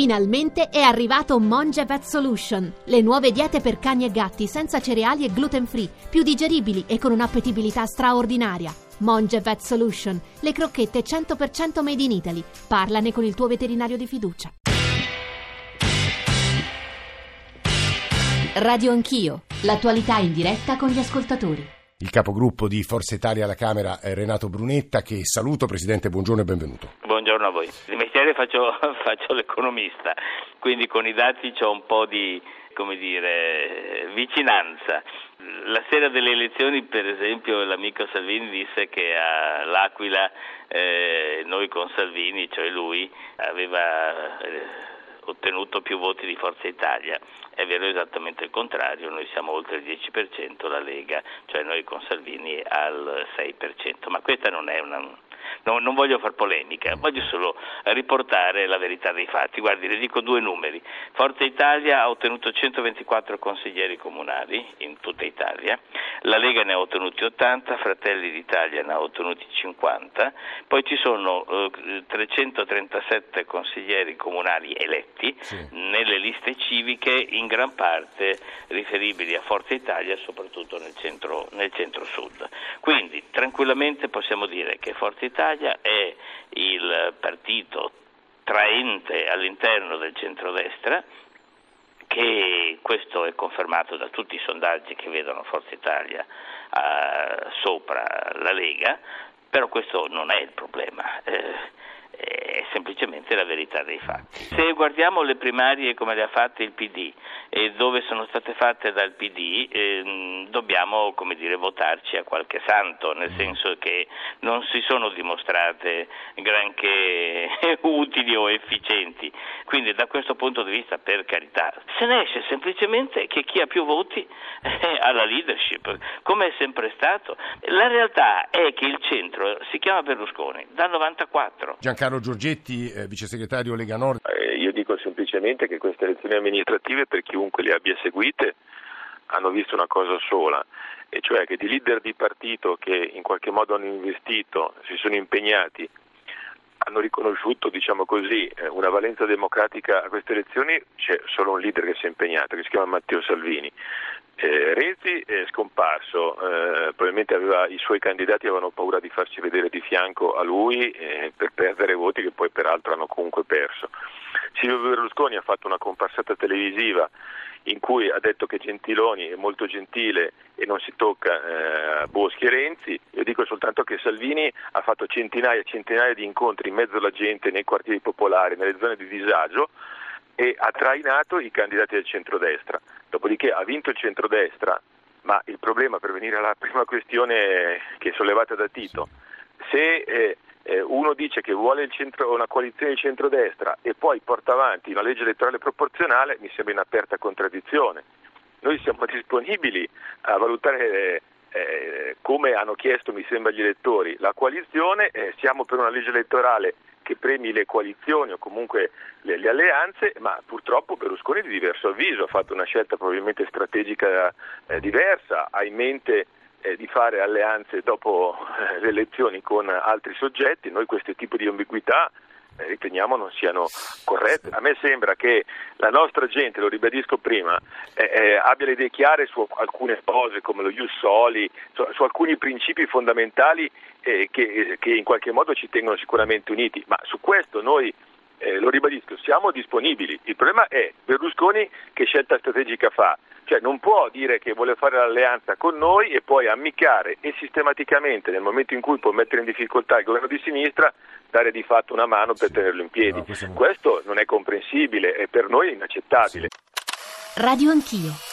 Finalmente è arrivato Monge Vet Solution, le nuove diete per cani e gatti senza cereali e gluten free, più digeribili e con un'appetibilità straordinaria. Monge Vet Solution, le crocchette 100% made in Italy. Parlane con il tuo veterinario di fiducia. Radio Anch'io, l'attualità in diretta con gli ascoltatori. Il capogruppo di Forza Italia alla Camera è Renato Brunetta, che saluto. Presidente, buongiorno e benvenuto. Buongiorno a voi. Mestiere faccio, faccio l'economista, quindi con i dati ho un po' di come dire, vicinanza. La sera delle elezioni, per esempio, l'amico Salvini disse che all'Aquila eh, noi con Salvini, cioè lui, aveva eh, ottenuto più voti di Forza Italia. È vero esattamente il contrario, noi siamo oltre il 10%, la Lega, cioè noi con Salvini al 6%, ma questa non è una no, non voglio far polemica, voglio solo riportare la verità dei fatti. Guardi, le dico due numeri. Forza Italia ha ottenuto 124 consiglieri comunali in tutta Italia, la Lega ne ha ottenuti 80, Fratelli d'Italia ne ha ottenuti 50, poi ci sono eh, 337 consiglieri comunali eletti sì. nelle liste civiche, in gran parte riferibili a Forza Italia, soprattutto nel centro, nel centro sud. Quindi tranquillamente possiamo dire che Forza Italia Italia è il partito traente all'interno del centrodestra che questo è confermato da tutti i sondaggi che vedono Forza Italia uh, sopra la Lega, però questo non è il problema. Eh, è semplicemente la verità dei fatti. Se guardiamo le primarie come le ha fatte il PD e dove sono state fatte dal PD, ehm, dobbiamo come dire, votarci a qualche santo, nel senso che non si sono dimostrate granché utili o efficienti. Quindi da questo punto di vista, per carità, se ne esce semplicemente che chi ha più voti ha la leadership, come è sempre stato. La realtà è che il centro si chiama Berlusconi dal 94. Giancarlo Giorgetti, eh, vice segretario Lega Nord. Eh, io dico semplicemente che queste elezioni amministrative, per chiunque le abbia seguite, hanno visto una cosa sola, e cioè che di leader di partito che in qualche modo hanno investito, si sono impegnati, hanno riconosciuto diciamo così, eh, una valenza democratica a queste elezioni, c'è solo un leader che si è impegnato, che si chiama Matteo Salvini. Eh, Renzi è scomparso, eh, probabilmente aveva, i suoi candidati avevano paura di farsi vedere di fianco a lui eh, per perdere voti che poi peraltro hanno comunque perso. Silvio Berlusconi ha fatto una comparsata televisiva in cui ha detto che Gentiloni è molto gentile e non si tocca eh, Boschi e Renzi, io dico soltanto che Salvini ha fatto centinaia e centinaia di incontri in mezzo alla gente nei quartieri popolari, nelle zone di disagio e ha trainato i candidati del centrodestra. Dopodiché ha vinto il centrodestra, ma il problema, per venire alla prima questione che è sollevata da Tito, se eh, eh, uno dice che vuole centro, una coalizione di centrodestra e poi porta avanti una legge elettorale proporzionale, mi sembra in aperta contraddizione. Noi siamo disponibili a valutare eh, come hanno chiesto, mi sembra, gli elettori, la coalizione, eh, siamo per una legge elettorale che premi le coalizioni o comunque le, le, alleanze, ma purtroppo Berlusconi di diverso avviso ha fatto una scelta probabilmente strategica eh, diversa, ha in mente eh, di fare alleanze dopo eh, le elezioni con altri soggetti, noi questo tipo di ambiguità eh, riteniamo non siano corrette. A me sembra che la nostra gente, lo ribadisco prima, eh, eh, abbia le idee chiare su alcune cose come lo Ius Soli, su, su alcuni principi fondamentali eh, che, che, in qualche modo ci tengono sicuramente uniti, ma su questo noi eh, lo ribadisco, siamo disponibili. Il problema è Berlusconi che scelta strategica fa, cioè non può dire che vuole fare l'alleanza con noi e poi ammiccare e sistematicamente nel momento in cui può mettere in difficoltà il governo di sinistra dare di fatto una mano per sì. tenerlo in piedi. No, questo, questo non è comprensibile e per noi è inaccettabile. Radio Anch'io.